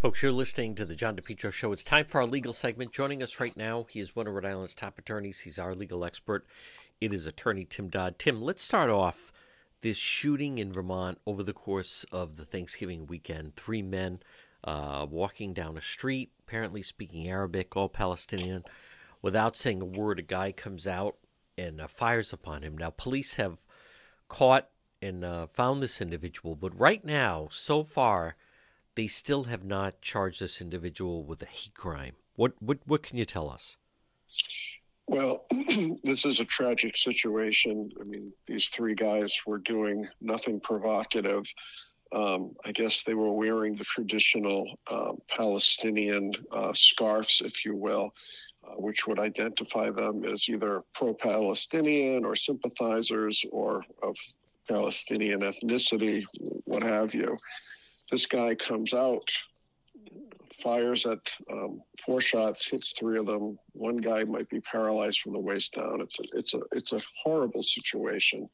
Folks, you're listening to the John DePetro Show. It's time for our legal segment. Joining us right now, he is one of Rhode Island's top attorneys. He's our legal expert. It is attorney Tim Dodd. Tim, let's start off this shooting in Vermont over the course of the Thanksgiving weekend. Three men uh, walking down a street, apparently speaking Arabic, all Palestinian. Without saying a word, a guy comes out and uh, fires upon him. Now, police have caught and uh, found this individual, but right now, so far, they still have not charged this individual with a hate crime. What what what can you tell us? Well, this is a tragic situation. I mean, these three guys were doing nothing provocative. Um, I guess they were wearing the traditional um, Palestinian uh, scarves, if you will, uh, which would identify them as either pro Palestinian or sympathizers or of Palestinian ethnicity, what have you. This guy comes out, fires at um, four shots, hits three of them. One guy might be paralyzed from the waist down. It's a, it's a, it's a horrible situation.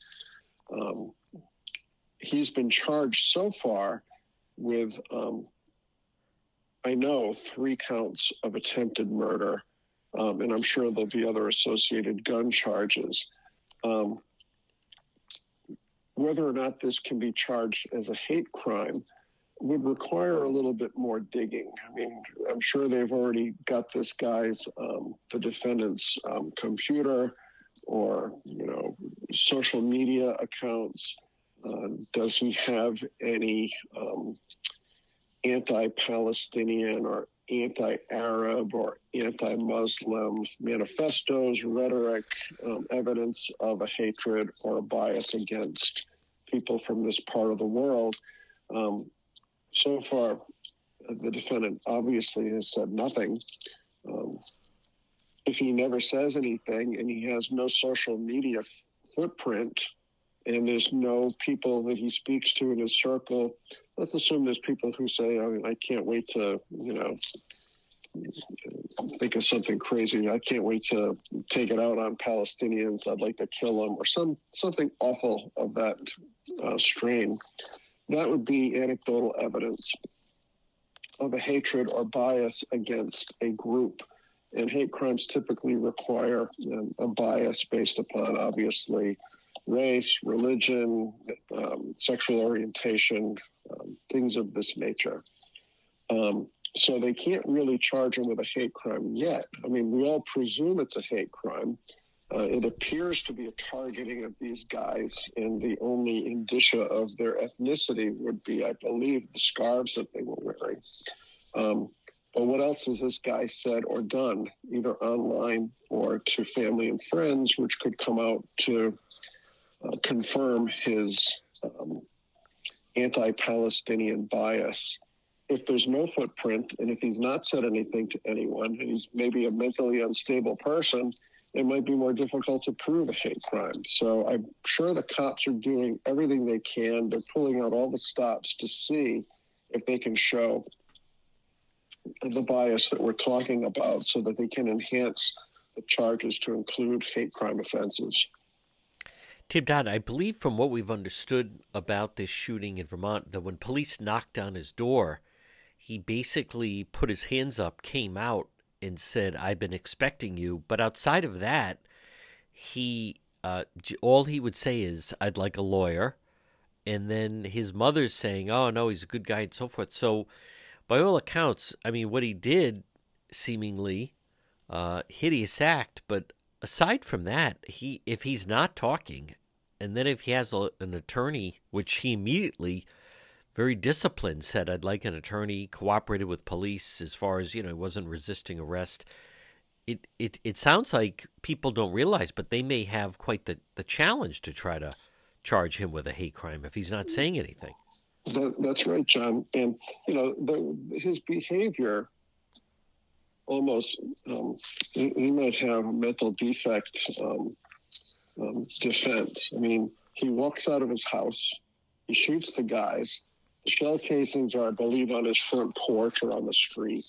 Um, he's been charged so far with, um, I know, three counts of attempted murder, um, and I'm sure there'll be other associated gun charges. Um, whether or not this can be charged as a hate crime would require a little bit more digging. I mean, I'm sure they've already got this guy's, um, the defendant's um, computer or, you know, social media accounts. Uh, does he have any um, anti Palestinian or anti Arab or anti Muslim manifestos, rhetoric, um, evidence of a hatred or a bias against people from this part of the world? Um, so far, the defendant obviously has said nothing. Um, if he never says anything and he has no social media f- footprint and there's no people that he speaks to in his circle, let's assume there's people who say, I, I can't wait to, you know, think of something crazy. I can't wait to take it out on Palestinians. I'd like to kill them, or some something awful of that uh, strain. That would be anecdotal evidence of a hatred or bias against a group. And hate crimes typically require um, a bias based upon, obviously, race, religion, um, sexual orientation, um, things of this nature. Um, so they can't really charge him with a hate crime yet. I mean, we all presume it's a hate crime uh, it appears to be a targeting of these guys, and the only indicia of their ethnicity would be, I believe, the scarves that they were wearing. Um, but what else has this guy said or done, either online or to family and friends, which could come out to uh, confirm his um, anti Palestinian bias? If there's no footprint, and if he's not said anything to anyone, and he's maybe a mentally unstable person, it might be more difficult to prove a hate crime. So I'm sure the cops are doing everything they can. They're pulling out all the stops to see if they can show the bias that we're talking about so that they can enhance the charges to include hate crime offenses. Tim Dodd, I believe from what we've understood about this shooting in Vermont, that when police knocked on his door, he basically put his hands up, came out, and said, "I've been expecting you." But outside of that, he uh, all he would say is, "I'd like a lawyer," and then his mother's saying, "Oh no, he's a good guy," and so forth. So, by all accounts, I mean, what he did seemingly uh, hideous act, but aside from that, he if he's not talking, and then if he has a, an attorney, which he immediately very disciplined, said, I'd like an attorney, cooperated with police as far as, you know, he wasn't resisting arrest. It, it, it sounds like people don't realize, but they may have quite the, the challenge to try to charge him with a hate crime if he's not saying anything. That, that's right, John. And, you know, the, his behavior almost, um, he, he, might have a mental defect um, um, defense. I mean, he walks out of his house, he shoots the guys, shell casings are, uh, I believe, on his front porch or on the street.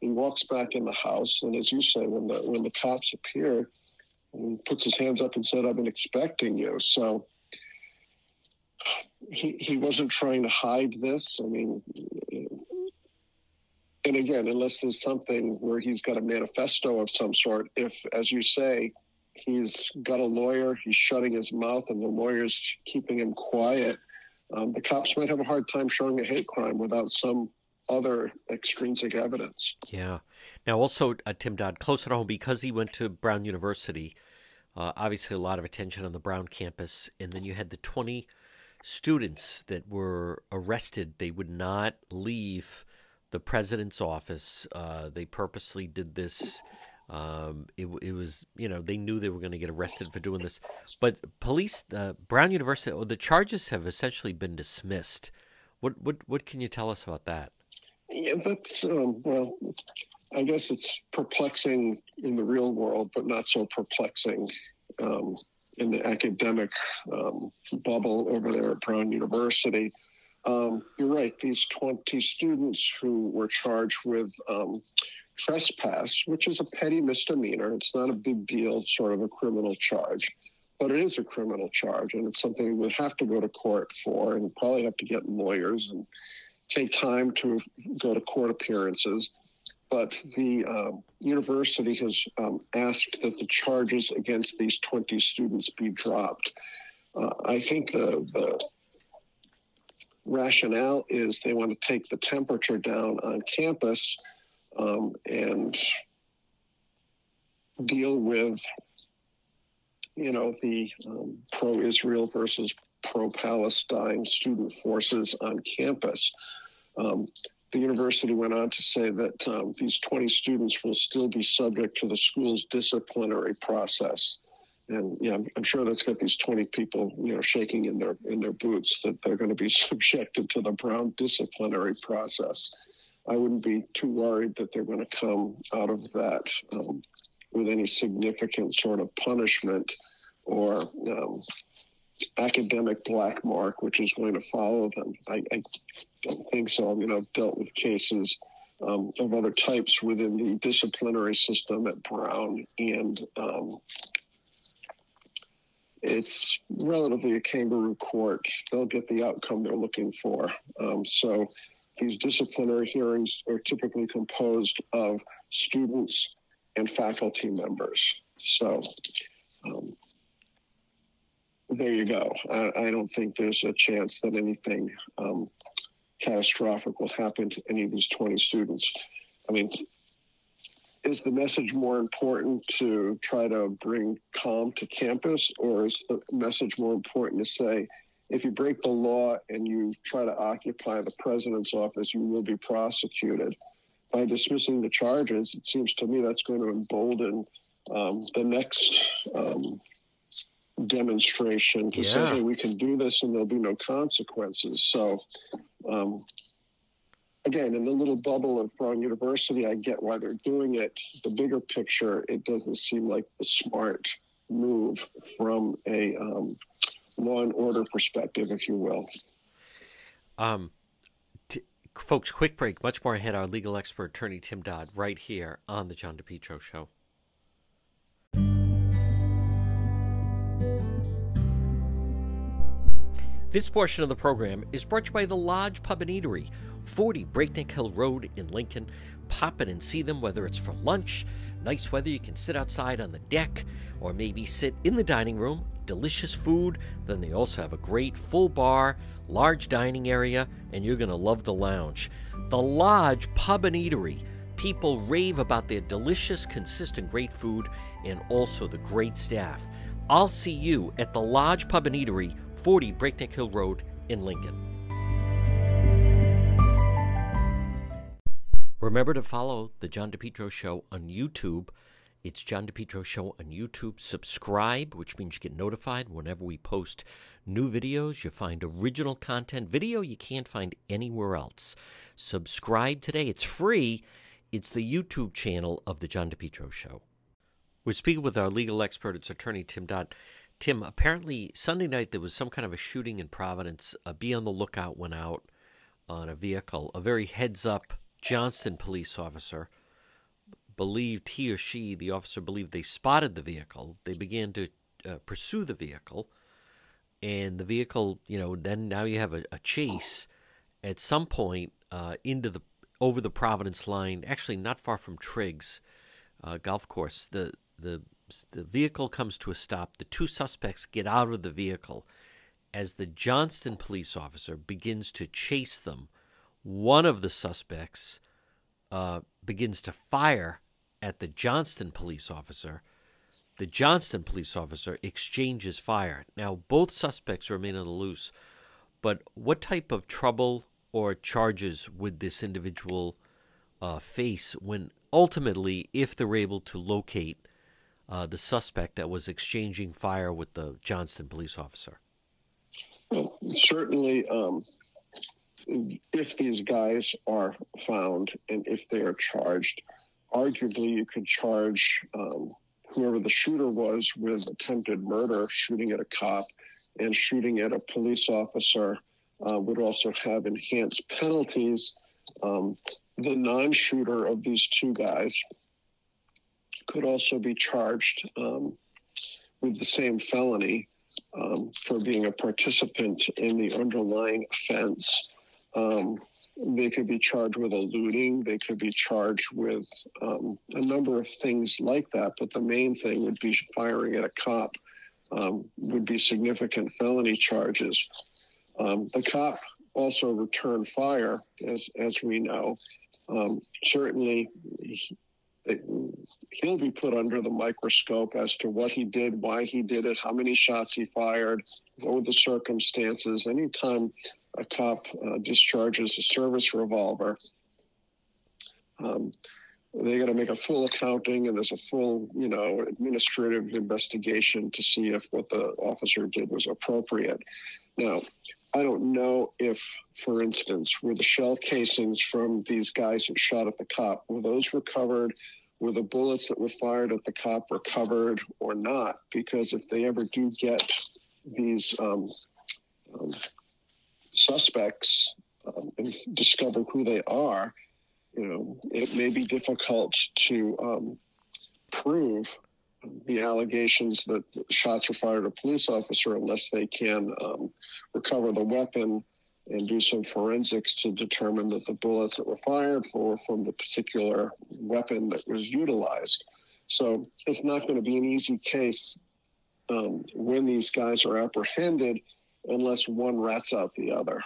He walks back in the house, and as you say, when the when the cops appear, he puts his hands up and said, "I've been expecting you." So he he wasn't trying to hide this. I mean, and again, unless there's something where he's got a manifesto of some sort, if, as you say, he's got a lawyer, he's shutting his mouth, and the lawyer's keeping him quiet, um, the cops might have a hard time showing a hate crime without some other extrinsic evidence. Yeah. Now, also, uh, Tim Dodd, closer to home, because he went to Brown University, uh, obviously a lot of attention on the Brown campus, and then you had the 20 students that were arrested. They would not leave the president's office. Uh, they purposely did this. Um, it, it, was, you know, they knew they were going to get arrested for doing this. But police, Brown University, oh, the charges have essentially been dismissed. What, what, what can you tell us about that? Yeah, that's, um, well, I guess it's perplexing in the real world, but not so perplexing um, in the academic um, bubble over there at Brown University. Um, you're right. These 20 students who were charged with um, trespass, which is a petty misdemeanor, it's not a big deal, sort of a criminal charge, but it is a criminal charge, and it's something we would have to go to court for, and probably have to get lawyers and take time to go to court appearances. But the um, university has um, asked that the charges against these 20 students be dropped. Uh, I think the, the rationale is they want to take the temperature down on campus um, and deal with, you know, the um, pro-Israel versus pro-Palestine student forces on campus. Um, the university went on to say that um, these 20 students will still be subject to the school's disciplinary process and yeah, I'm, I'm, sure that's got these 20 people, you know, shaking in their in their boots that they're going to be subjected to the Brown disciplinary process. I wouldn't be too worried that they're going to come out of that um, with any significant sort of punishment or um, academic black mark, which is going to follow them. I, I don't think so. I mean, I've dealt with cases um, of other types within the disciplinary system at Brown, and um, it's relatively a kangaroo court. They'll get the outcome they're looking for. Um, so these disciplinary hearings are typically composed of students and faculty members. So um, there you go. I, I, don't think there's a chance that anything um, catastrophic will happen to any of these 20 students. I mean, is the message more important to try to bring calm to campus, or is the message more important to say, if you break the law and you try to occupy the president's office, you will be prosecuted? By dismissing the charges, it seems to me that's going to embolden um, the next um, demonstration to yeah. say, hey, we can do this and there'll be no consequences. So, um, again, in the little bubble of Brown University, I get why they're doing it. The bigger picture, it doesn't seem like a smart move from a um, law and order perspective, if you will. Um, t- folks, quick break. Much more ahead. Our legal expert, attorney Tim Dodd, right here on the John DePetro Show. This portion of the program is brought to you by the Lodge Pub and Eatery 40 Breakneck Hill Road in Lincoln. Pop in and see them, whether it's for lunch, nice weather, you can sit outside on the deck, or maybe sit in the dining room. Delicious food. Then they also have a great full bar, large dining area, and you're going to love the lounge. The Lodge Pub and Eatery. People rave about their delicious, consistent, great food and also the great staff. I'll see you at the Lodge Pub and Eatery, 40 Breakneck Hill Road in Lincoln. Remember to follow the John DePetro Show on YouTube. It's John DePetro Show on YouTube. Subscribe, which means you get notified whenever we post new videos. You find original content, video you can't find anywhere else. Subscribe today. It's free. It's the YouTube channel of the John DePetro Show. We're speaking with our legal expert. It's attorney Tim Dodd. Tim, apparently Sunday night there was some kind of a shooting in Providence. A be on the lookout went out on a vehicle. A very heads up Johnston police officer believed he or she, the officer believed they spotted the vehicle. They began to uh, pursue the vehicle, and the vehicle, you know, then now you have a, a chase at some point uh, into the over the Providence line, actually not far from Triggs uh, golf course. The the the vehicle comes to a stop. The two suspects get out of the vehicle. As the Johnston police officer begins to chase them, one of the suspects uh, begins to fire at the Johnston police officer. The Johnston police officer exchanges fire. Now, both suspects remain on the loose, but what type of trouble or charges would this individual uh, face when ultimately, if they're able to locate uh, the suspect that was exchanging fire with the Johnston police officer? Well, certainly, um, if these guys are found and if they are charged, arguably you could charge um, whoever the shooter was with attempted murder, shooting at a cop, and shooting at a police officer. Uh, would also have enhanced penalties. Um, the non shooter of these two guys could also be charged um, with the same felony um, for being a participant in the underlying offense. Um, they could be charged with eluding. They could be charged with um, a number of things like that. But the main thing would be firing at a cop, um, would be significant felony charges. Um, the cop also returned fire, as as we know. Um, certainly, he'll be put under the microscope as to what he did, why he did it, how many shots he fired, what were the circumstances. Anytime a cop uh, discharges a service revolver, um, they got to make a full accounting and there's a full, you know, administrative investigation to see if what the officer did was appropriate. Now, I don't know if, for instance, were the shell casings from these guys who shot at the cop, were those recovered? Were the bullets that were fired at the cop recovered or not? Because if they ever do get these um, um, suspects um, and discover who they are, you know, it may be difficult to um, prove the allegations that shots were fired at a police officer unless they can um, recover the weapon and do some forensics to determine that the bullets that were fired for from the particular weapon that was utilized. So it's not going to be an easy case um, when these guys are apprehended unless one rats out the other.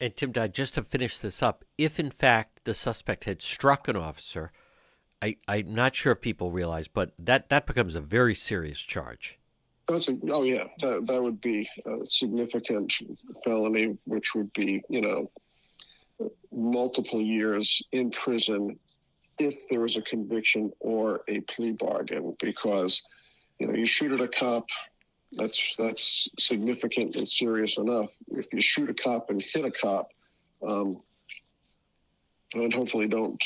And Tim Dodd, just to finish this up, if in fact the suspect had struck an officer, I, I'm not sure if people realize, but that, that becomes a very serious charge. That's a, oh yeah, that that would be a significant felony, which would be you know multiple years in prison if there was a conviction or a plea bargain. Because you know you shoot at a cop, that's that's significant and serious enough. If you shoot a cop and hit a cop, um, and hopefully don't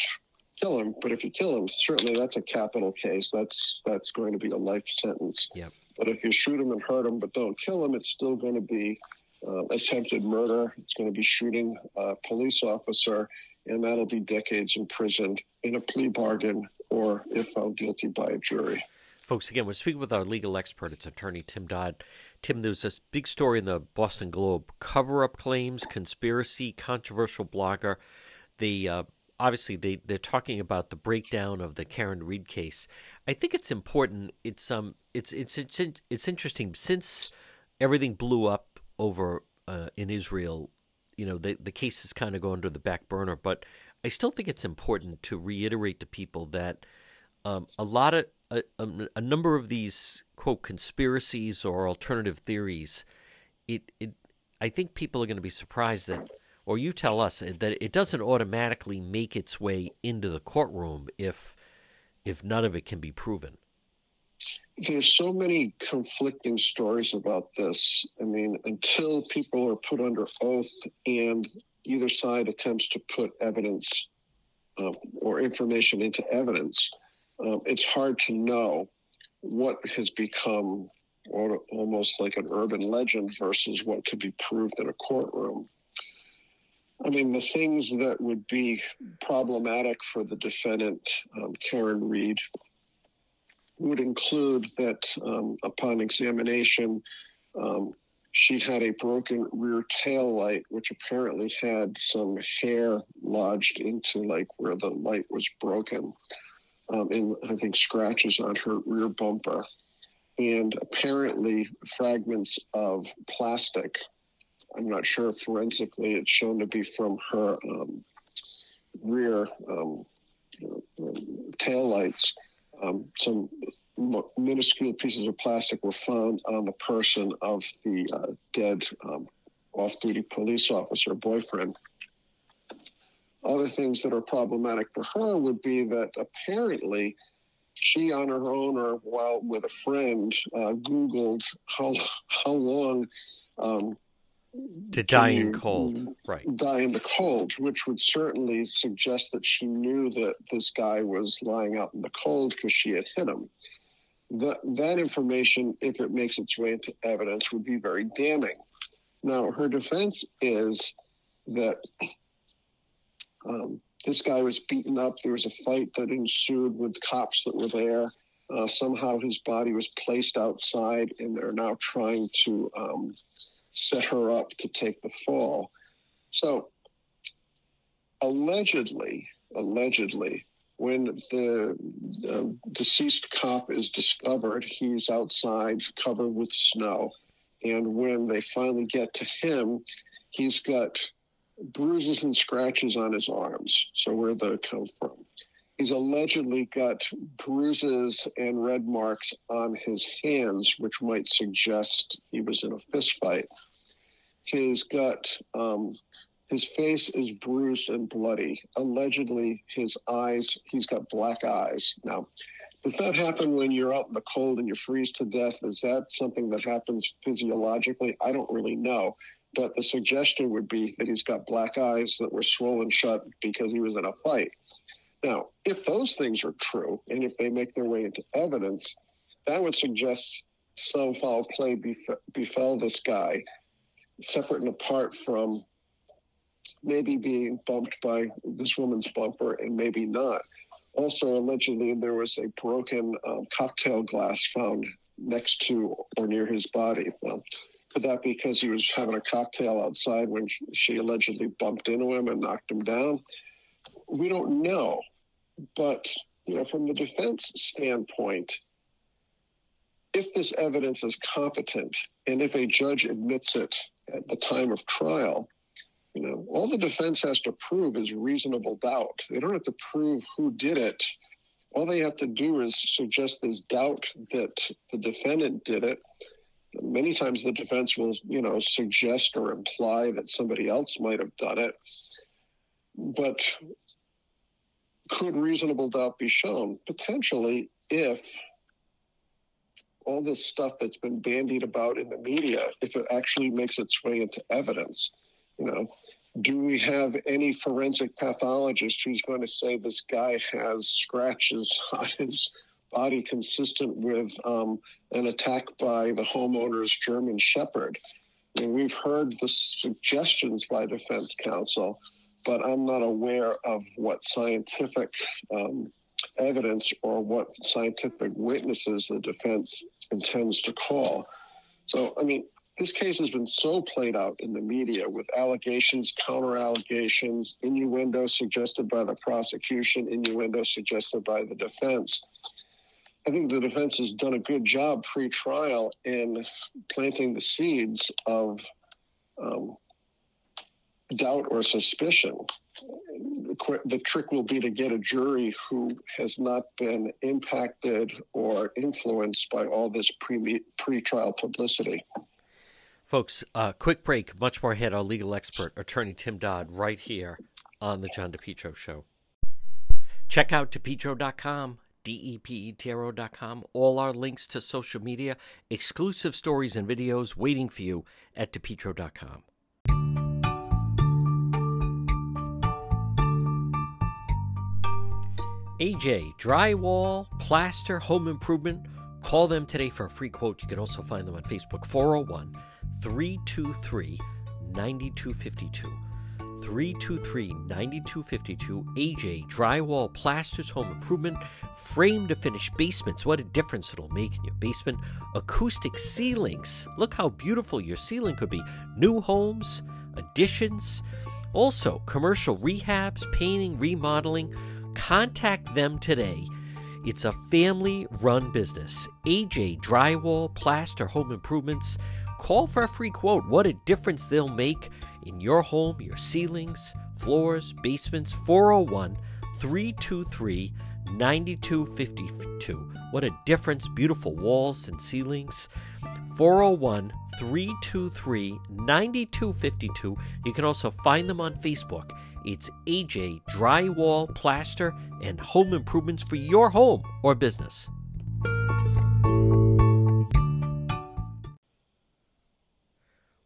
kill him, but if you kill him, certainly that's a capital case. That's that's going to be a life sentence. Yep. But if you shoot him and hurt him, but don't kill him, it's still going to be uh, attempted murder. It's going to be shooting a police officer, and that'll be decades in prison in a plea bargain or if found guilty by a jury. Folks, again, we're speaking with our legal expert. It's attorney Tim Dodd. Tim, there was this big story in the Boston Globe cover up claims, conspiracy, controversial blogger. The uh, obviously they they're talking about the breakdown of the Karen Read case. I think it's important. It's um it's it's it's it's interesting since everything blew up over uh, in Israel. You know the the case is kind of going to the back burner, but I still think it's important to reiterate to people that um, a lot of a, a number of these quote conspiracies or alternative theories. It it I think people are going to be surprised that or you tell us that it doesn't automatically make its way into the courtroom if if none of it can be proven? There's so many conflicting stories about this. I mean until people are put under oath and either side attempts to put evidence uh, or information into evidence um, it's hard to know what has become almost like an urban legend versus what could be proved in a courtroom I mean, the things that would be problematic for the defendant, um, Karen Read, would include that um, upon examination, um, she had a broken rear tail light, which apparently had some hair lodged into like where the light was broken, um, and I think scratches on her rear bumper, and apparently fragments of plastic. I'm not sure forensically it's shown to be from her um, rear um, tail lights. Um, some minuscule pieces of plastic were found on the person of the uh, dead um, off duty police officer boyfriend. Other things that are problematic for her would be that apparently she, on her own or while with a friend, uh, Googled how, how long um, to die in cold, right? Die in the cold, which would certainly suggest that she knew that this guy was lying out in the cold because she had hit him. That that information, if it makes its way into evidence, would be very damning. Now, her defense is that um, this guy was beaten up. There was a fight that ensued with cops that were there. Uh, somehow his body was placed outside, and they're now trying to um, set her up to take the fall. So, allegedly, allegedly, when the uh, deceased cop is discovered, he's outside covered with snow. And when they finally get to him, he's got bruises and scratches on his arms. So, where they come from? He's allegedly got bruises and red marks on his hands, which might suggest he was in a fist fight. His gut, um, his face is bruised and bloody. Allegedly, his eyes, he's got black eyes. Now, does that happen when you're out in the cold and you freeze to death? Is that something that happens physiologically? I don't really know. But the suggestion would be that he's got black eyes that were swollen shut because he was in a fight. Now, if those things are true, and if they make their way into evidence, that would suggest some foul play bef- befell this guy, separate and apart from maybe being bumped by this woman's bumper and maybe not. Also, allegedly, there was a broken um, cocktail glass found next to or near his body. Well, could that be because he was having a cocktail outside when she allegedly bumped into him and knocked him down? We don't know. But you know, from the defense standpoint, if this evidence is competent and if a judge admits it at the time of trial, you know, all the defense has to prove is reasonable doubt. They don't have to prove who did it. All they have to do is suggest there's doubt that the defendant did it. Many times the defense will, you know, suggest or imply that somebody else might have done it. But could reasonable doubt be shown? Potentially, if all this stuff that's been bandied about in the media, if it actually makes its way into evidence, you know, do we have any forensic pathologist who's going to say this guy has scratches on his body consistent with um, an attack by the homeowner's German Shepherd? Mean, we've heard the suggestions by defense counsel but I'm not aware of what scientific um, evidence or what scientific witnesses the defense intends to call. So, I mean, this case has been so played out in the media with allegations, counter allegations, innuendo suggested by the prosecution, innuendo suggested by the defense. I think the defense has done a good job pre trial in planting the seeds of um, doubt or suspicion. The trick will be to get a jury who has not been impacted or influenced by all this pre pre-trial publicity. Folks, uh, quick break. Much more ahead. Our legal expert, attorney Tim Dodd, right here on the John DePetro Show. Check out DePetro.com, D-E-P-E-T-R-O.com. All our links to social media, exclusive stories and videos waiting for you at DePetro.com. AJ Drywall, Plaster, Home Improvement. Call them today for a free quote. You can also find them on Facebook 401 323 9252. 323 9252. AJ Drywall Plasters Home Improvement. Frame to finish basements. What a difference it'll make in your basement. Acoustic ceilings. Look how beautiful your ceiling could be. New homes, additions. Also, commercial rehabs, painting, remodeling. Contact them today. It's a family run business. AJ Drywall Plaster Home Improvements. Call for a free quote. What a difference they'll make in your home, your ceilings, floors, basements. 401 323 9252. What a difference. Beautiful walls and ceilings. 401 323 9252. You can also find them on Facebook. It's AJ Drywall, Plaster, and Home Improvements for your home or business.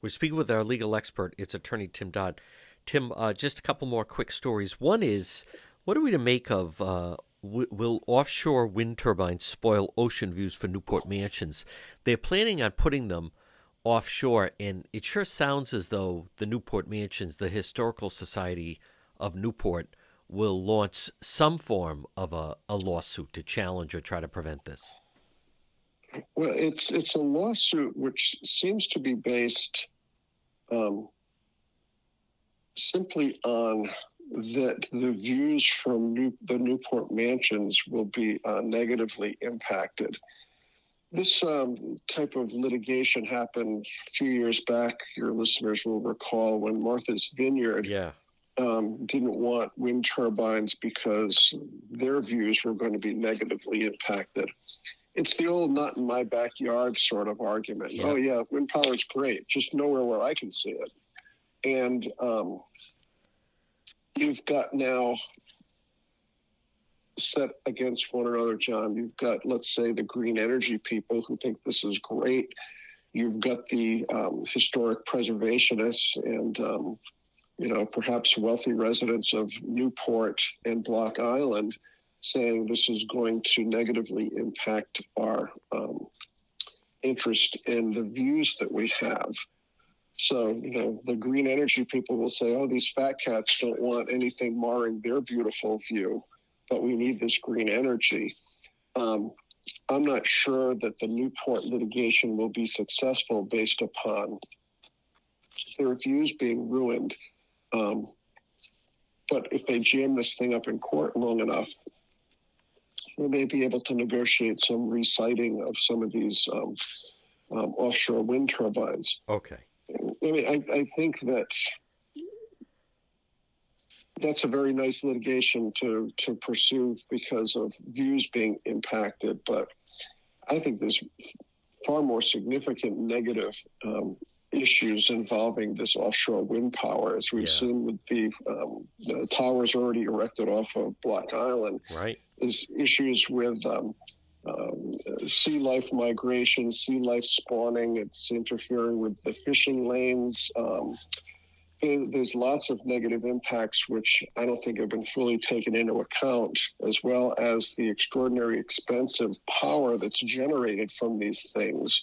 We're speaking with our legal expert. It's attorney Tim Dodd. Tim, uh, just a couple more quick stories. One is, what are we to make of uh, w- will offshore wind turbines spoil ocean views for Newport mansions? They're planning on putting them offshore, and it sure sounds as though the Newport Mansions, the Historical Society of Newport, will launch some form of a, a lawsuit to challenge or try to prevent this. Well, it's it's a lawsuit which seems to be based um, simply on that the views from New, the Newport mansions will be uh, negatively impacted. This um, type of litigation happened a few years back. Your listeners will recall when Martha's Vineyard yeah. um, didn't want wind turbines because their views were going to be negatively impacted. It's the old not in my backyard sort of argument. Yeah. Oh, yeah, wind power is great, just nowhere where I can see it and um, you've got now set against one another, John. You've got, let's say, the green energy people who think this is great. You've got the um, historic preservationists and, um, you know, perhaps wealthy residents of Newport and Block Island saying this is going to negatively impact our um, interest in the views that we have. So, you know, the green energy people will say, oh, these fat cats don't want anything marring their beautiful view, but we need this green energy. Um, I'm not sure that the Newport litigation will be successful based upon their views being ruined. Um, but if they jam this thing up in court long enough, we may be able to negotiate some reciting of some of these um, um, offshore wind turbines. Okay. I mean, I, I think that that's a very nice litigation to to pursue because of views being impacted. But I think there's far more significant negative um, issues involving this offshore wind power, as we've Yeah. seen with the, um, the towers already erected off of Block Island. Right. is issues with um, um, sea life migration, sea life spawning. It's interfering with the fishing lanes. There's lots of negative impacts which I don't think have been fully taken into account, as well as the extraordinary expensive power that's generated from these things.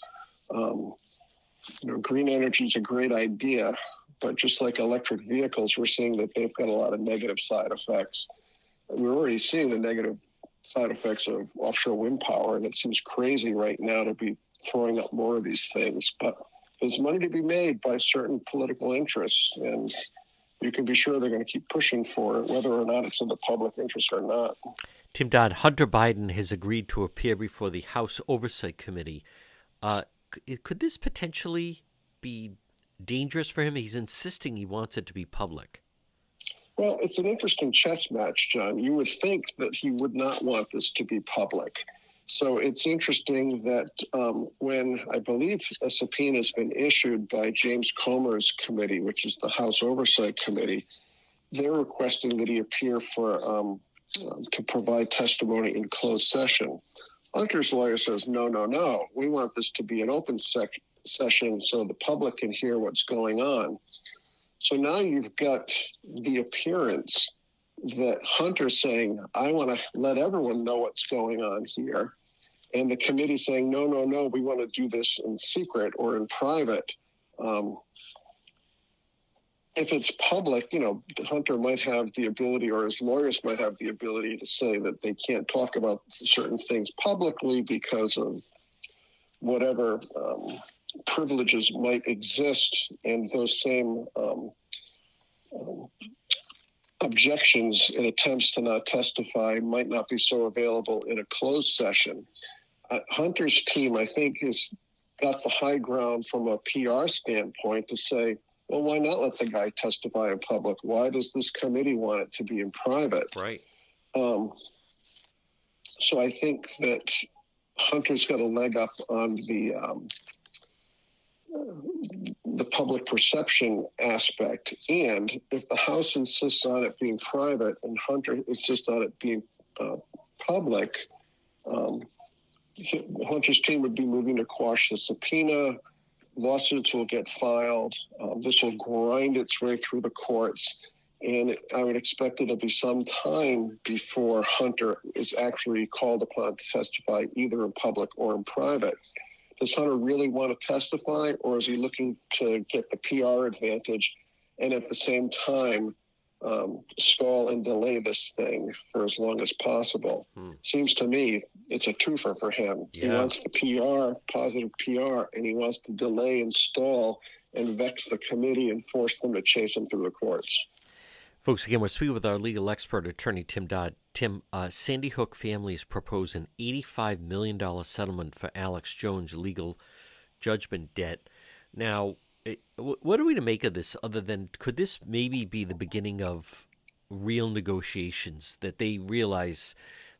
Um, you know, green energy is a great idea, but just like electric vehicles, we're seeing that they've got a lot of negative side effects. And we're already seeing the negative side effects of offshore wind power, and it seems crazy right now to be throwing up more of these things. But there's money to be made by certain political interests, and you can be sure they're going to keep pushing for it, whether or not it's in the public interest or not. Tim Dodd, Hunter Biden has agreed to appear before the House Oversight Committee. Uh, could this potentially be dangerous for him? He's insisting he wants it to be public. Well, it's an interesting chess match, John. You would think that he would not want this to be public. So it's interesting that um, when I believe a subpoena has been issued by James Comer's committee, which is the House Oversight Committee, they're requesting that he appear for um, um, to provide testimony in closed session. Hunter's lawyer says, no, no, no. We want this to be an open sec- session so the public can hear what's going on. So now you've got the appearance that Hunter's saying, I want to let everyone know what's going on here. And the committee saying, no, no, no, we want to do this in secret or in private. Um, if it's public, you know, Hunter might have the ability, or his lawyers might have the ability to say that they can't talk about certain things publicly because of whatever um, privileges might exist, and those same um, um, objections and attempts to not testify might not be so available in a closed session. Hunter's team, I think, has got the high ground from a PR standpoint to say, well, why not let the guy testify in public? Why does this committee want it to be in private? Right. Um, so I think that Hunter's got a leg up on the um, the public perception aspect. And if the House insists on it being private and Hunter insists on it being uh, public, um, Hunter's team would be moving to quash the subpoena. Lawsuits will get filed. Um, this will grind its way through the courts. And I would expect it'll be some time before Hunter is actually called upon to testify either in public or in private does Hunter really want to testify, or is he looking to get the PR advantage and at the same time um, stall and delay this thing for as long as possible? Hmm. Seems to me it's a twofer for him. Yeah. He wants the PR, positive PR, and he wants to delay and stall and vex the committee and force them to chase him through the courts. Folks, again, we're speaking with our legal expert, attorney Tim Dodd. Tim, uh, Sandy Hook families propose an $85 million settlement for Alex Jones' legal judgment debt. Now, Eh, what are we to make of this other than could this maybe be the beginning of real negotiations that they realize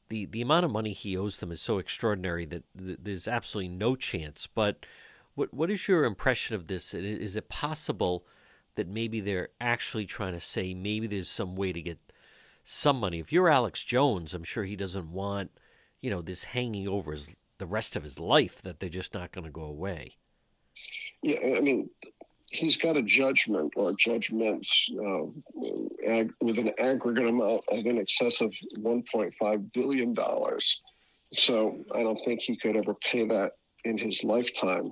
the, the amount of money he owes them is so extraordinary that th- there's absolutely no chance. But what what is your impression of this? Is it possible – that maybe they're actually trying to say maybe there's some way to get some money. If you're Alex Jones, I'm sure he doesn't want, you know, this hanging over his, the rest of his life that they're just not going to go away. Yeah, I mean, he's got a judgment or judgments uh, ag- with an aggregate amount of in excess of 1.5 billion dollars. So I don't think he could ever pay that in his lifetime.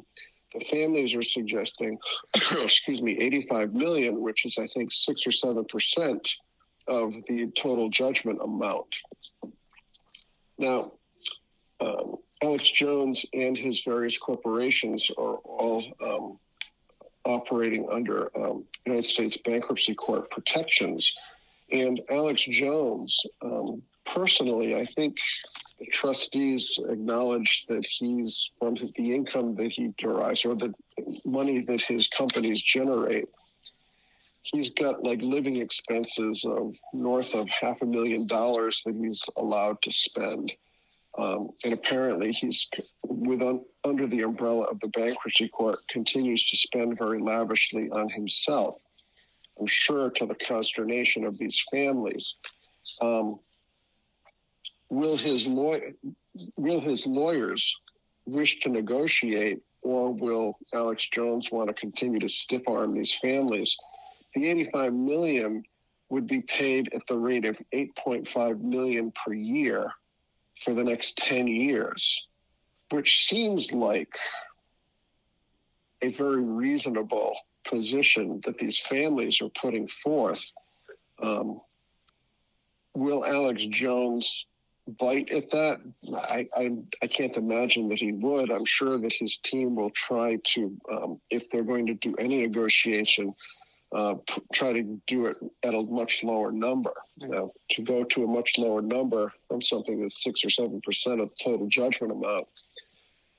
The families are suggesting, excuse me, 85 million, which is I think six or seven percent of the total judgment amount. Now, um, Alex Jones and his various corporations are all um, operating under um, United States bankruptcy court protections. And Alex Jones um, personally, I think the trustees acknowledge that he's from the income that he derives or the money that his companies generate. He's got like living expenses of north of half a million dollars that he's allowed to spend. Um, and apparently, he's with un, under the umbrella of the bankruptcy court continues to spend very lavishly on himself. I'm sure to the consternation of these families. Um, will his lawyer will his lawyers wish to negotiate or will Alex Jones want to continue to stiff arm these families? The 85 million would be paid at the rate of 8.5 million per year for the next 10 years, which seems like a very reasonable position that these families are putting forth. Um, will Alex Jones bite at that. I, I, I can't imagine that he would. I'm sure that his team will try to, um, if they're going to do any negotiation, uh, p- try to do it at a much lower number. You know, to go to a much lower number from something that's six or seven percent of the total judgment amount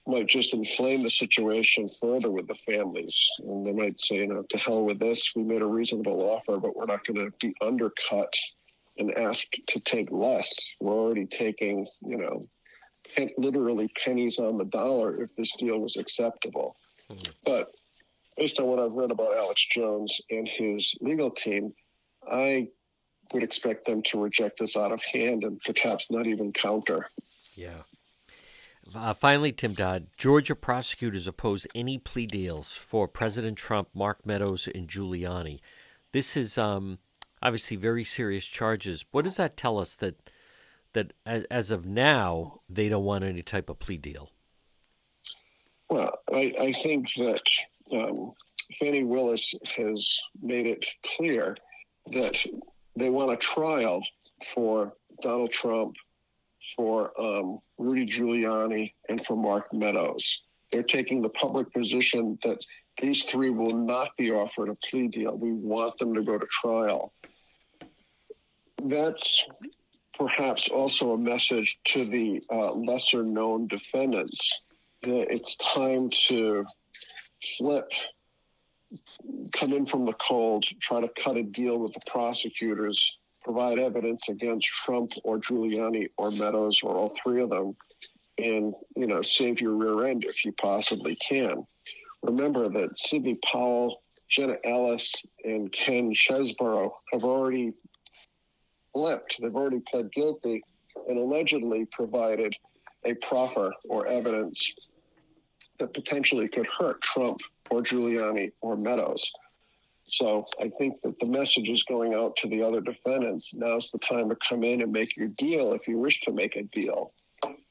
might just inflame the situation further with the families. And they might say, you know, to hell with this. We made a reasonable offer, but we're not going to be undercut and asked to take less. We're already taking, you know, literally pennies on the dollar if this deal was acceptable. Mm-hmm. But based on what I've read about Alex Jones and his legal team, I would expect them to reject this out of hand and perhaps not even counter. Yeah. Uh, finally, Tim Dodd, Georgia prosecutors oppose any plea deals for President Trump, Mark Meadows, and Giuliani. This is um, obviously very serious charges. What does that tell us that that as, as of now they don't want any type of plea deal? Well, I, I think that um, Fani Willis has made it clear that they want a trial for Donald Trump, for um, Rudy Giuliani, and for Mark Meadows. They're taking the public position that these three will not be offered a plea deal. We want them to go to trial. That's perhaps also a message to the uh, lesser known defendants that it's time to flip, come in from the cold, try to cut a deal with the prosecutors, provide evidence against Trump or Giuliani or Meadows or all three of them, and you know save your rear end if you possibly can. Remember that Sidney Powell, Jenna Ellis, and Ken Chesebro have already flipped. They've already pled guilty and allegedly provided a proffer or evidence that potentially could hurt Trump or Giuliani or Meadows. So I think that the message is going out to the other defendants. Now's the time to come in and make your deal if you wish to make a deal.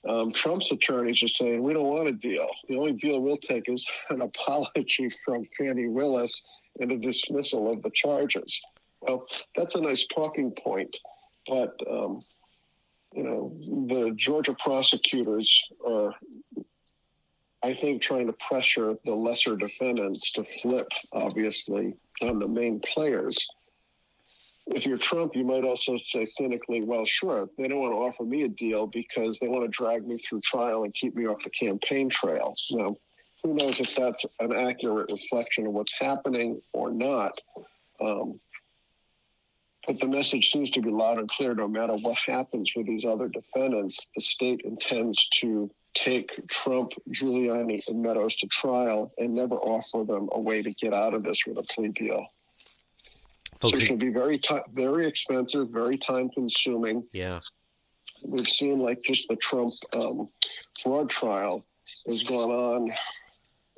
Um, Trump's attorneys are saying, we don't want a deal. The only deal we'll take is an apology from Fani Willis and a dismissal of the charges. Well, that's a nice talking point, but um, you know the Georgia prosecutors are, I think, trying to pressure the lesser defendants to flip, obviously, on the main players. If you're Trump, you might also say cynically, well, sure, they don't want to offer me a deal because they want to drag me through trial and keep me off the campaign trail. Now, who knows if that's an accurate reflection of what's happening or not. Um, but the message seems to be loud and clear no matter what happens with these other defendants, the state intends to take Trump, Giuliani, and Meadows to trial and never offer them a way to get out of this with a plea deal. Folks, so it should be very, t- very expensive, very time consuming. Yeah. We've seen like just the Trump um, fraud trial has gone on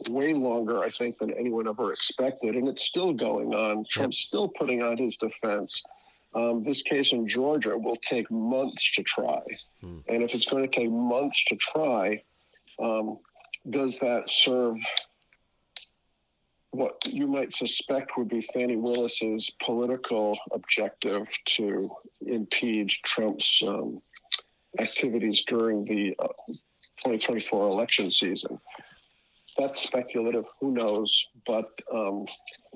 way longer, I think, than anyone ever expected. And it's still going on. Trump's yep. still putting on his defense. Um, this case in Georgia will take months to try. Hmm. And if it's going to take months to try, um, does that serve what you might suspect would be Fani Willis's political objective to impede Trump's um, activities during the uh, 2024 election season? That's speculative. Who knows? But um,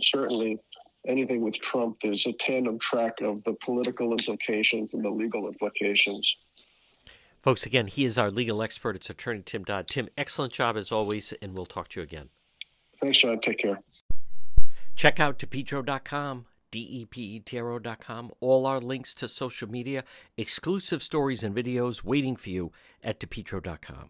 certainly anything with Trump, there's a tandem track of the political implications and the legal implications. Folks, again, he is our legal expert. It's attorney Tim Dodd. Tim, excellent job as always, and we'll talk to you again. Thanks, John. Take care. Check out depetro.com, D-E-P-E-T-R-O.com. All our links to social media, exclusive stories and videos waiting for you at depetro.com.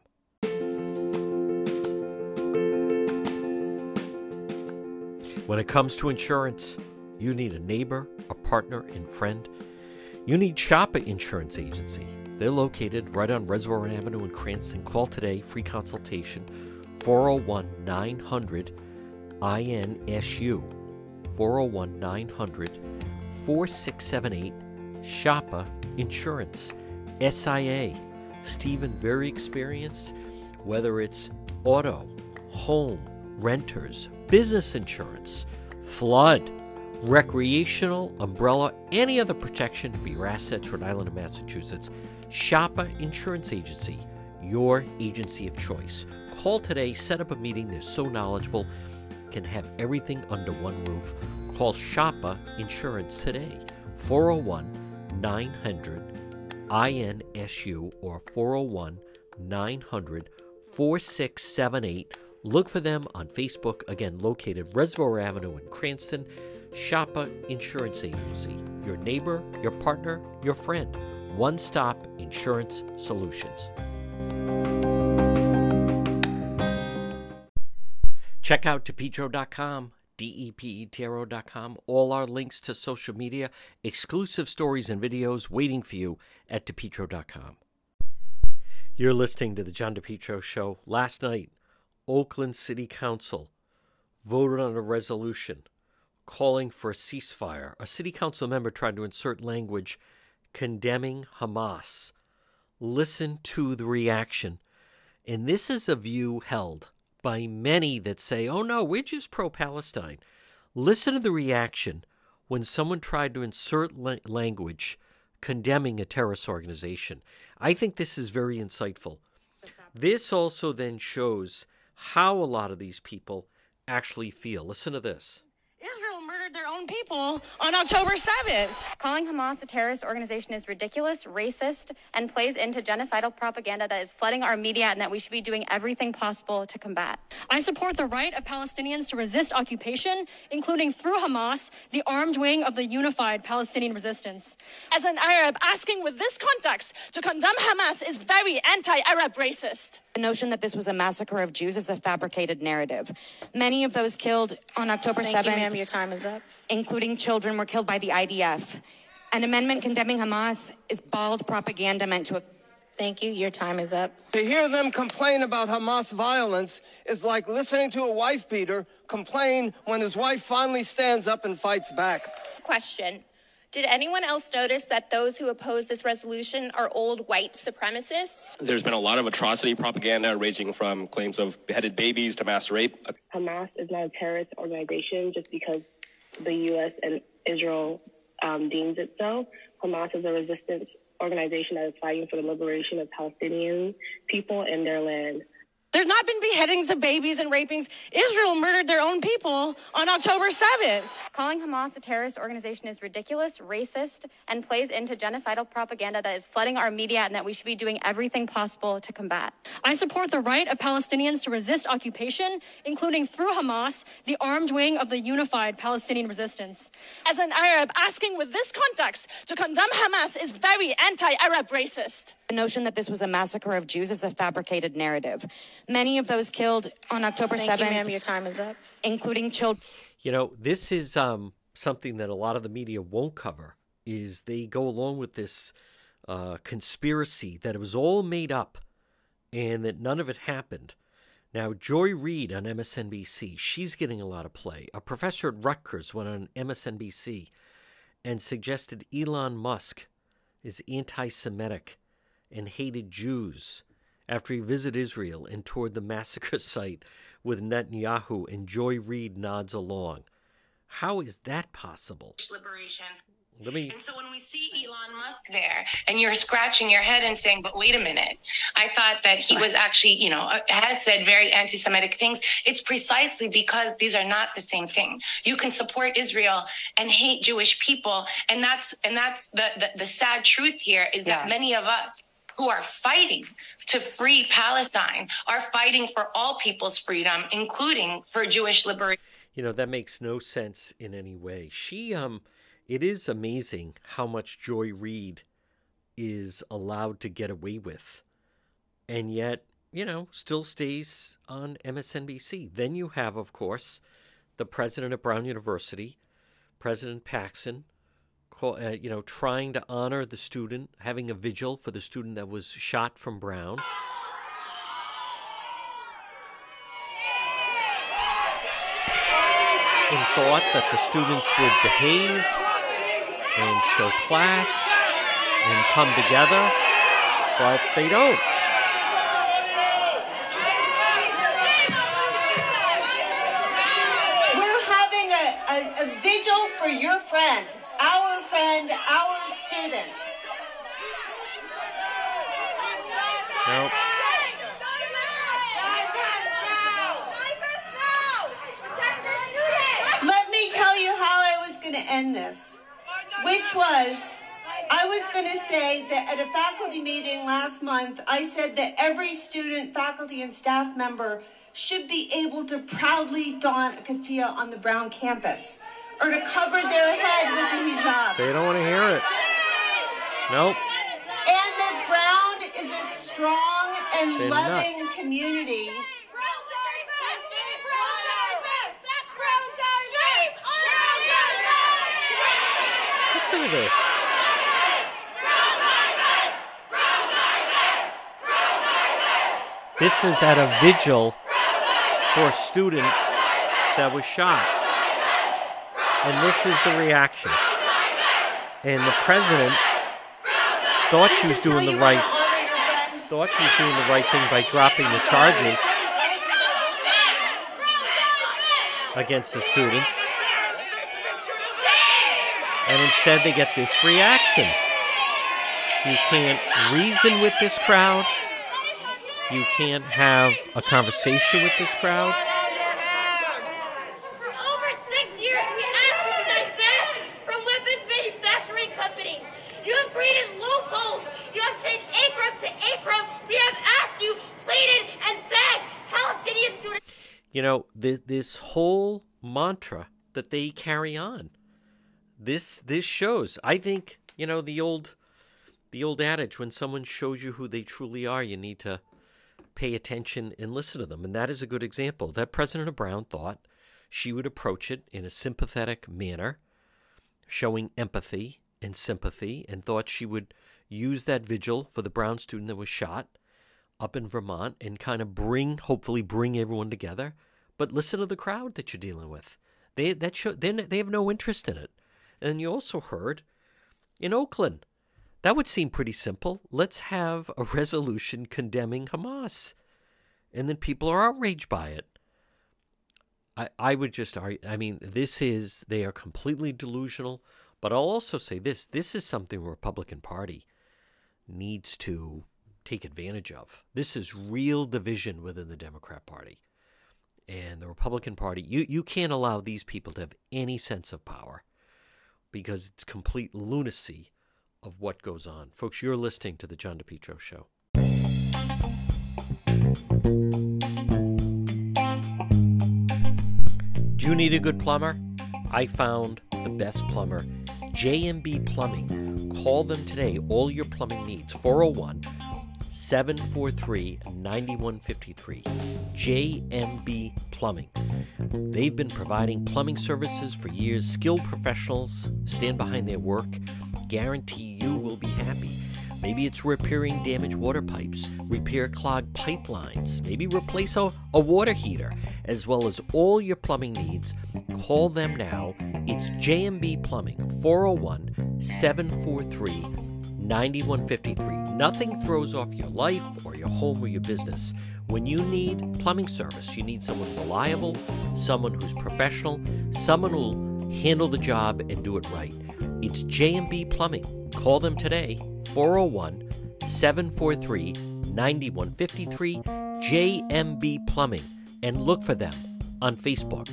When it comes to insurance, you need a neighbor, a partner, and friend. You need Shopper Insurance Agency. They're located right on Reservoir Avenue in Cranston. Call today, free consultation, 401 900 INSU. 401 900 4678 Shopper Insurance. SIA. Stephen, very experienced, whether it's auto, home, renters, business insurance, flood, recreational, umbrella, any other protection for your assets, Rhode Island and Massachusetts. Shopper Insurance Agency, your agency of choice. Call today, set up a meeting. They're so knowledgeable, can have everything under one roof. Call Shopper Insurance today, 401 900 INSU or 401 900 4678 Look for them on Facebook, again located Reservoir Avenue in Cranston. Shopper Insurance Agency, your neighbor, your partner, your friend. One stop insurance solutions. Check out depetro.com, D-E-P-E-T-R-O.com. All our links to social media, exclusive stories and videos waiting for you at depetro.com. You're listening to the John DePetro Show. Last night, Oakland City Council voted on a resolution calling for a ceasefire. A city council member tried to insert language condemning Hamas. Listen to the reaction. And this is a view held by many that say, oh no, we're just pro Palestine. Listen to the reaction when someone tried to insert la- language condemning a terrorist organization. I think this is very insightful. This also then shows how a lot of these people actually feel. Listen to this. Israel murdered their own people on October 7th. Calling Hamas a terrorist organization is ridiculous, racist, and plays into genocidal propaganda that is flooding our media and that we should be doing everything possible to combat. I support the right of Palestinians to resist occupation, including through Hamas, the armed wing of the unified Palestinian resistance. As an Arab, asking with this context to condemn Hamas is very anti Arab racist. The notion that this was a massacre of Jews is a fabricated narrative. Many of those killed on October Thank 7th, you, ma'am. Your time is up. including children, were killed by the IDF. An amendment condemning Hamas is bald propaganda meant to Thank you. Your time is up. To hear them complain about Hamas violence is like listening to a wife beater complain when his wife finally stands up and fights back. Question. Did anyone else notice that those who oppose this resolution are old white supremacists? There's been a lot of atrocity propaganda ranging from claims of beheaded babies to mass rape. Hamas is not a terrorist organization just because the U.S. and Israel um, deems it so. Hamas is a resistance organization that is fighting for the liberation of Palestinian people and their land. There's not been beheadings of babies and rapings. Israel murdered their own people on October 7th. Calling Hamas a terrorist organization is ridiculous, racist, and plays into genocidal propaganda that is flooding our media and that we should be doing everything possible to combat. I support the right of Palestinians to resist occupation, including through Hamas, the armed wing of the unified Palestinian resistance. As an Arab, asking with this context to condemn Hamas is very anti Arab racist. The notion that this was a massacre of Jews is a fabricated narrative. Many of those killed on October Thank 7th, you, ma'am. Your time is up. including children. You know, this is um, something that a lot of the media won't cover. Is they go along with this uh, conspiracy that it was all made up, and that none of it happened. Now, Joy Reid on MSNBC, she's getting a lot of play. A professor at Rutgers went on MSNBC and suggested Elon Musk is anti-Semitic and hated Jews after he visited Israel and toured the massacre site with Netanyahu, and Joy Reid nods along. How is that possible? Liberation. Let me. And so when we see Elon Musk there, and you're scratching your head and saying, "But wait a minute," I thought that he was actually, you know, uh, has said very anti-Semitic things. It's precisely because these are not the same thing. You can support Israel and hate Jewish people, and that's and that's the the, the sad truth here is that Yeah. many of us who are fighting to free Palestine are fighting for all people's freedom, including for Jewish liberation. You know that makes no sense in any way. She um, it is amazing how much Joy Reid is allowed to get away with, and yet you know still stays on MSNBC. Then you have, of course, the president of Brown University, President Paxson, uh, you know, trying to honor the student, having a vigil for the student that was shot from Brown. In thought that the students would behave and show class and come together, but they don't. We're having a, a, a vigil for your friend, our friend, our student. Nope. Let me tell you how I was going to end this, which was I was going to say that at a faculty meeting last month, I said that every student, faculty, and staff member should be able to proudly don a keffiyeh on the Brown campus or to cover their head with a hijab. They don't want to hear it. Nope. Strong and They're loving nuts. community. Listen to this. This is at a vigil for a student that was shot. And this is the reaction. And the president thought she was This is how doing the right honor your friend. Thought she was doing the right thing by dropping the charges. against the students. And instead, they get this reaction. You can't reason with this crowd. You can't have a conversation with this crowd. For over six years, we asked you to divest from weapons manufacturing companies. You have created loopholes. You have changed ACROM to ACROM. We have asked you, pleaded, and begged Palestinian students. You know, th- this whole mantra that they carry on. This this shows. I think, you know, the old the old adage when someone shows you who they truly are, you need to pay attention and listen to them. And that is a good example. That President Brown thought she would approach it in a sympathetic manner, showing empathy and sympathy, and thought she would use that vigil for the Brown student that was shot up in Vermont and kind of bring, hopefully, bring everyone together. But listen to the crowd that you're dealing with. They that show they they have no interest in it. And you also heard in Oakland, that would seem pretty simple. Let's have a resolution condemning Hamas, and then people are outraged by it. I I would just argue. I mean, this is they are completely delusional. But I'll also say this: this is something the Republican Party needs to take advantage of. This is real division within the Democrat Party and the Republican Party. You you can't allow these people to have any sense of power because it's complete lunacy of what goes on. Folks, you're listening to the John DePetro show. Do you need a good plumber? I found the best plumber, JMB Plumbing. Call them today, all your plumbing needs. 401 743 9153. JMB Plumbing. They've been providing plumbing services for years. Skilled professionals stand behind their work. Guarantee you will be happy. Maybe it's repairing damaged water pipes, repair clogged pipelines, maybe replace a, a water heater, as well as all your plumbing needs. Call them now. It's JMB Plumbing, 401 743 9153. Nothing throws off your life or your home or your business. When you need plumbing service, you need someone reliable, someone who's professional, someone who'll handle the job and do it right. It's J&B Plumbing. Call them today, 401 743 9153, JMB Plumbing, and look for them on Facebook.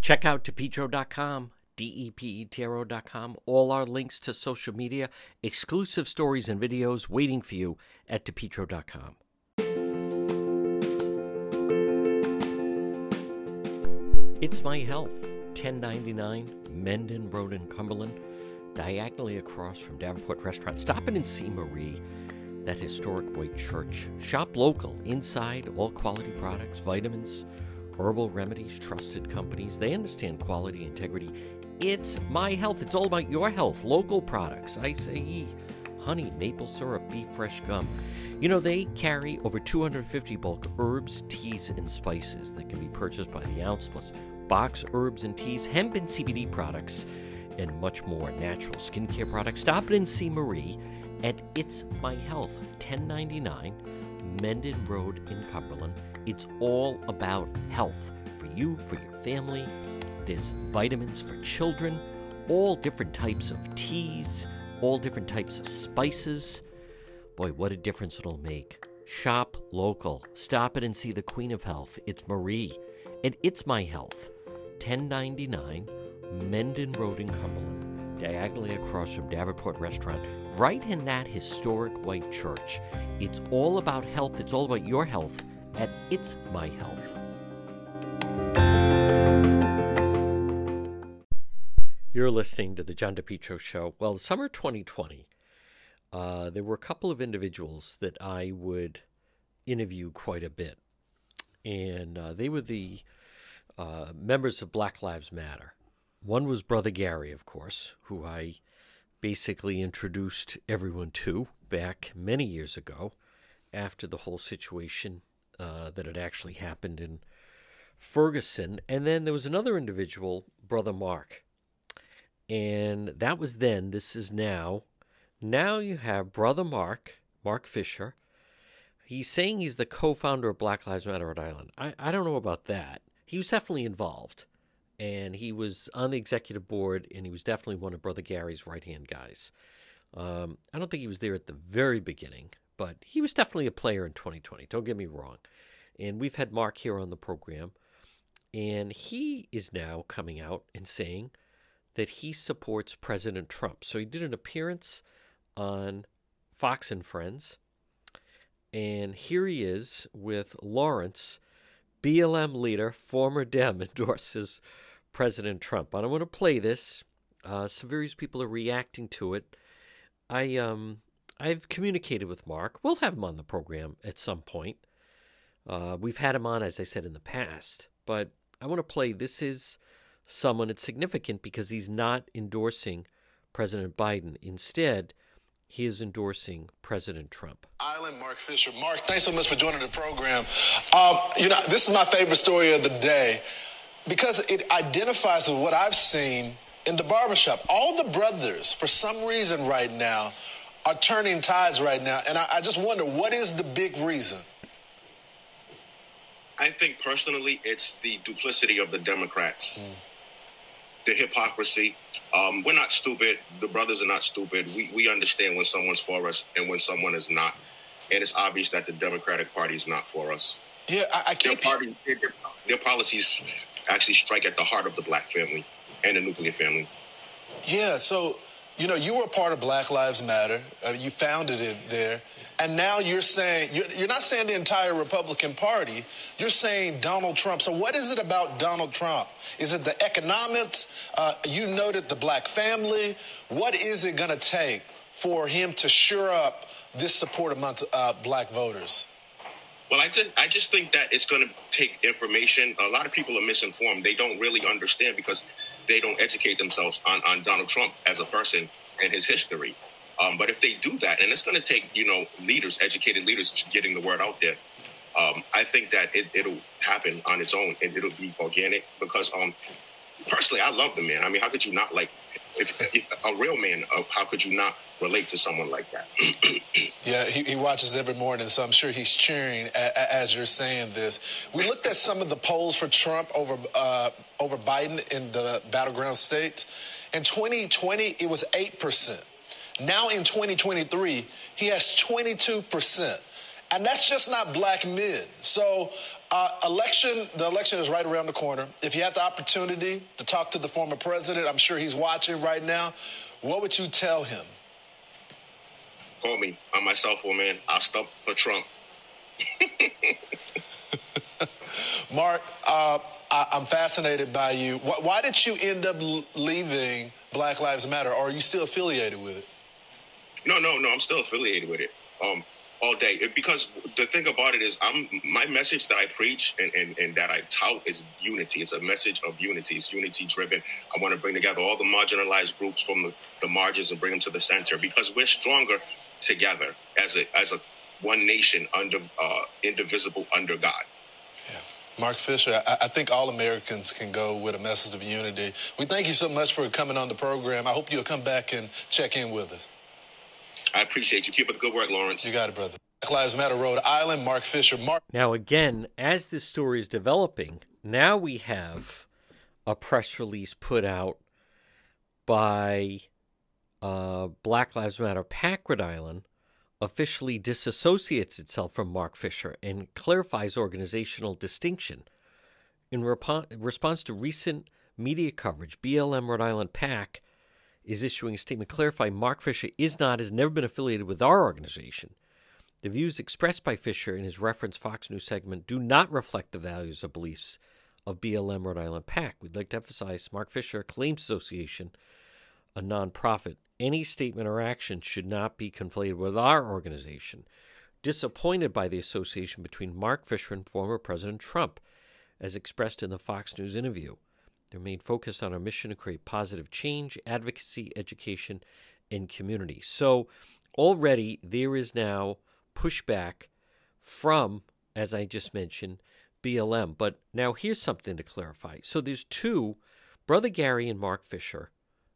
Check out depetro.com, D-E-P-E-T-R-O.com. All our links to social media, exclusive stories and videos waiting for you at depetro.com. It's My Health, 1099 Mendon Road in Cumberland, diagonally across from Davenport Restaurant. Stop in and see Marie, that historic white church. Shop local, inside, all quality products, vitamins, herbal remedies, trusted companies. They understand quality, integrity. It's My Health. It's all about your health. Local products, I say honey, maple syrup, beef fresh gum. You know, they carry over 250 bulk herbs, teas, and spices that can be purchased by the ounce, plus box herbs and teas, hemp and CBD products, and much more. Natural skincare products. Stop in and see Marie at It's My Health, 1099 Mendon Road in Cumberland. It's all about health for you, for your family. There's vitamins for children, all different types of teas, all different types of spices. Boy, what a difference it'll make. Shop local. Stop it and see the Queen of Health. It's Marie. And It's My Health. 1099 Mendon Road in Cumberland, diagonally across from Davenport Restaurant, right in that historic white church. It's all about health. It's all about your health at It's My Health. You're listening to the John DePetro Show. Well, summer 2020, uh, there were a couple of individuals that I would interview quite a bit. And uh, they were the uh, members of Black Lives Matter. One was Brother Gary, of course, who I basically introduced everyone to back many years ago after the whole situation uh, that had actually happened in Ferguson. And then there was another individual, Brother Mark. And that was then, this is now. Now you have Brother Mark, Mark Fisher. He's saying he's the co founder of Black Lives Matter Rhode Island. I, I don't know about that. He was definitely involved. And he was on the executive board, and he was definitely one of Brother Gary's right hand guys. Um, I don't think he was there at the very beginning, but he was definitely a player in 2020. Don't get me wrong. And we've had Mark here on the program, and he is now coming out and saying that he supports President Trump. So he did an appearance on Fox and Friends, and here he is with Lawrence, BLM leader, former Dem, endorses President Trump. And I want to play this. Uh, some various people are reacting to it. I um I've communicated with Mark. We'll have him on the program at some point. Uh, we've had him on, as I said in the past, but I want to play. This is someone it's significant because he's not endorsing President Biden. Instead, he is endorsing President Trump. Island, Mark Fisher. Mark, thanks so much for joining the program. Um, you know, this is my favorite story of the day because it identifies with what I've seen in the barbershop. All the brothers, for some reason right now, are turning tides right now. And I, I just wonder, what is the big reason? I think personally, it's the duplicity of the Democrats, mm. The hypocrisy. Um, we're not stupid. The brothers are not stupid. We, we understand when someone's for us and when someone is not. And it's obvious that the Democratic Party is not for us. Yeah, I, I keep... Their, party, their, their policies actually strike at the heart of the black family and the nuclear family. Yeah, so, you know, you were a part of Black Lives Matter. Uh, you founded it there. And now you're saying, you're, not saying the entire Republican Party, you're saying Donald Trump. So, what is it about Donald Trump? Is it the economics? Uh, you noted the black family. What is it going to take for him to shore up this support among uh, black voters? Well, I just, I just think that it's going to take information. A lot of people are misinformed. They don't really understand because they don't educate themselves on, on Donald Trump as a person and his history. Um, but if they do that, and it's going to take, you know, leaders, educated leaders, getting the word out there, um, I think that it, will happen on its own and it'll be organic because, um, personally, I love the man. I mean, how could you not like if, if a real man? Uh, how could you not relate to someone like that? yeah, he, he, watches every morning, so I'm sure he's cheering a, a, as you're saying this. We looked at some of the polls for Trump over uh, over Biden in the battleground states. In 2020, it was eight percent. Now in 2023, he has 22%. And that's just not black men. So, uh, election, the election is right around the corner. If you had the opportunity to talk to the former president, I'm sure he's watching right now. What would you tell him? Call me on my cell phone, man. I'll stop for Trump. Mark, uh, I, am fascinated by you. Why, why did you end up leaving Black Lives Matter? Or are you still affiliated with it? No, no, no. I'm still affiliated with it. Um, all day because the thing about it is i'm my message that i preach and, and, and that i tout is unity it's a message of unity it's unity driven i want to bring together all the marginalized groups from the, the margins and bring them to the center because we're stronger together as a as a one nation under uh, indivisible under god yeah. Mark Fisher, I, I, think all Americans can go with a message of unity. We thank you so much for coming on the program. I hope you'll come back and check in with us. I appreciate you. Keep up the good work, Lawrence. You got it, brother. Black Lives Matter, Rhode Island, Mark Fisher. Mark. Now, again, as this story is developing, now we have a press release put out by uh, Black Lives Matter PAC Rhode Island officially disassociates itself from Mark Fisher and clarifies organizational distinction. In rep- response to recent media coverage, BLM Rhode Island PAC is issuing a statement clarifying Mark Fisher is not, has never been affiliated with our organization. The views expressed by Fisher in his reference Fox News segment do not reflect the values or beliefs of BLM Rhode Island PAC. We'd like to emphasize Mark Fisher Claims Association, a nonprofit. Any statement or action should not be conflated with our organization. Disappointed by the association between Mark Fisher and former President Trump, as expressed in the Fox News interview. They're made focused on our mission to create positive change, advocacy, education, and community. So already there is now pushback from, as I just mentioned, BLM. But now here's something to clarify. So there's two, Brother Gary and Mark Fisher,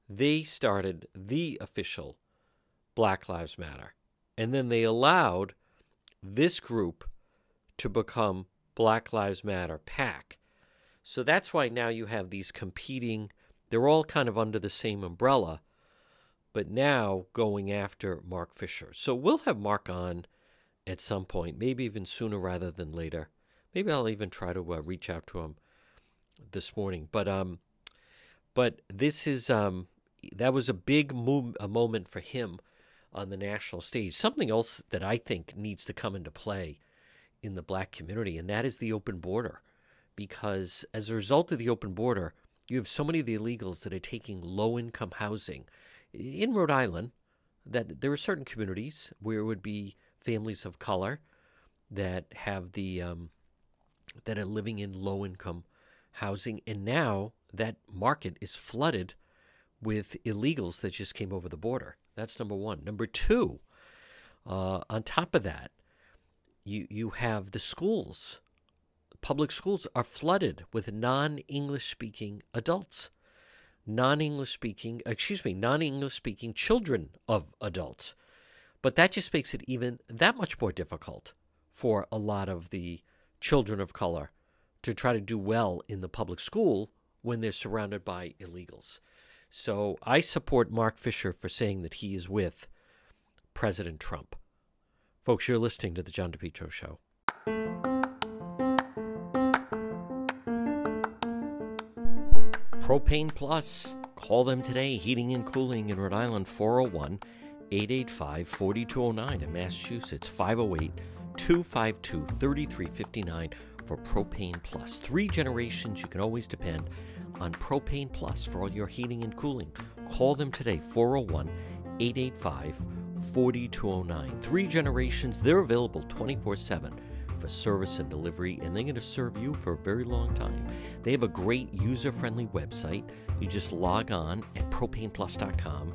they started the official Black Lives Matter. And then they allowed this group to become Black Lives Matter PAC. So that's why now you have these competing, they're all kind of under the same umbrella, but now going after Mark Fisher. So we'll have Mark on at some point, maybe even sooner rather than later. Maybe I'll even try to uh, reach out to him this morning. But um, but this is um, that was a big move, a moment for him on the national stage. Something else that I think needs to come into play in the black community, and that is the open border. Because as a result of the open border, you have so many of the illegals that are taking low income housing. In Rhode Island, that there are certain communities where it would be families of color that have the um, that are living in low income housing, and now that market is flooded with illegals that just came over the border. That's number one. Number two, uh, on top of that, you you have the schools. Public schools are flooded with non-English speaking adults, non-English speaking, excuse me, non-English speaking children of adults. But that just makes it even that much more difficult for a lot of the children of color to try to do well in the public school when they're surrounded by illegals. So I support Mark Fisher for saying that he is with President Trump. Folks, you're listening to The John DePetro Show. Propane Plus. Call them today. Heating and cooling in Rhode Island 401 885 4209 in Massachusetts 508 252 3359 for Propane Plus. Three generations you can always depend on Propane Plus for all your heating and cooling. Call them today 401 885 4209. Three generations, they're available 24 7 for service and delivery, and they're going to serve you for a very long time. They have a great user friendly website. You just log on at propaneplus.com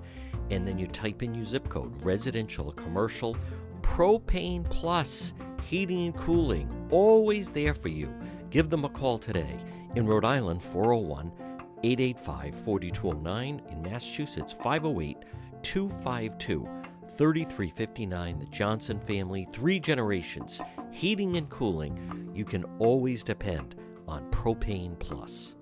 and then you type in your zip code residential, commercial, propane plus, heating and cooling, always there for you. Give them a call today. In Rhode Island, 401 885 4209. In Massachusetts, 508 252 3359. The Johnson family, three generations, heating and cooling. You can always depend on Propane Plus.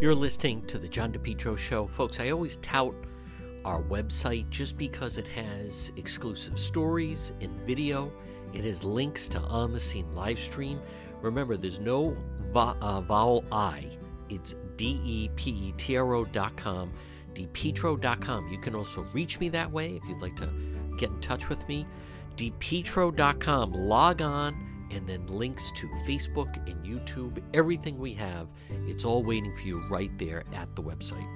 You're listening to the John DePetro Show. Folks, I always tout our website just because it has exclusive stories in video. It has links to on the scene live stream. Remember, there's no vo- uh, vowel I. It's D E P E T R O.com, depetro.com. You can also reach me that way if you'd like to get in touch with me. depetro.com. Log on and then links to Facebook and YouTube, everything we have. It's all waiting for you right there at the website.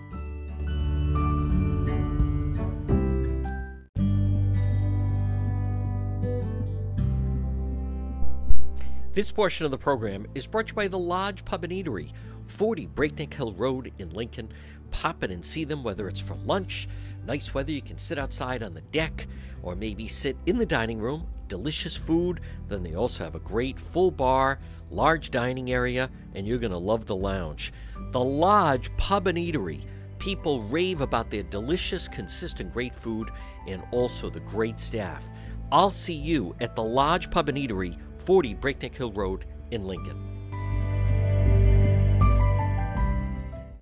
This portion of the program is brought to you by the Lodge Pub and Eatery, 40 Breakneck Hill Road in Lincoln. Pop in and see them, whether it's for lunch, nice weather, you can sit outside on the deck, or maybe sit in the dining room. Delicious food. Then they also have a great full bar, large dining area, and you're going to love the lounge. The Lodge Pub and Eatery. People rave about their delicious, consistent, great food and also the great staff. I'll see you at the Lodge Pub and Eatery, 40 Breakneck Hill Road in Lincoln.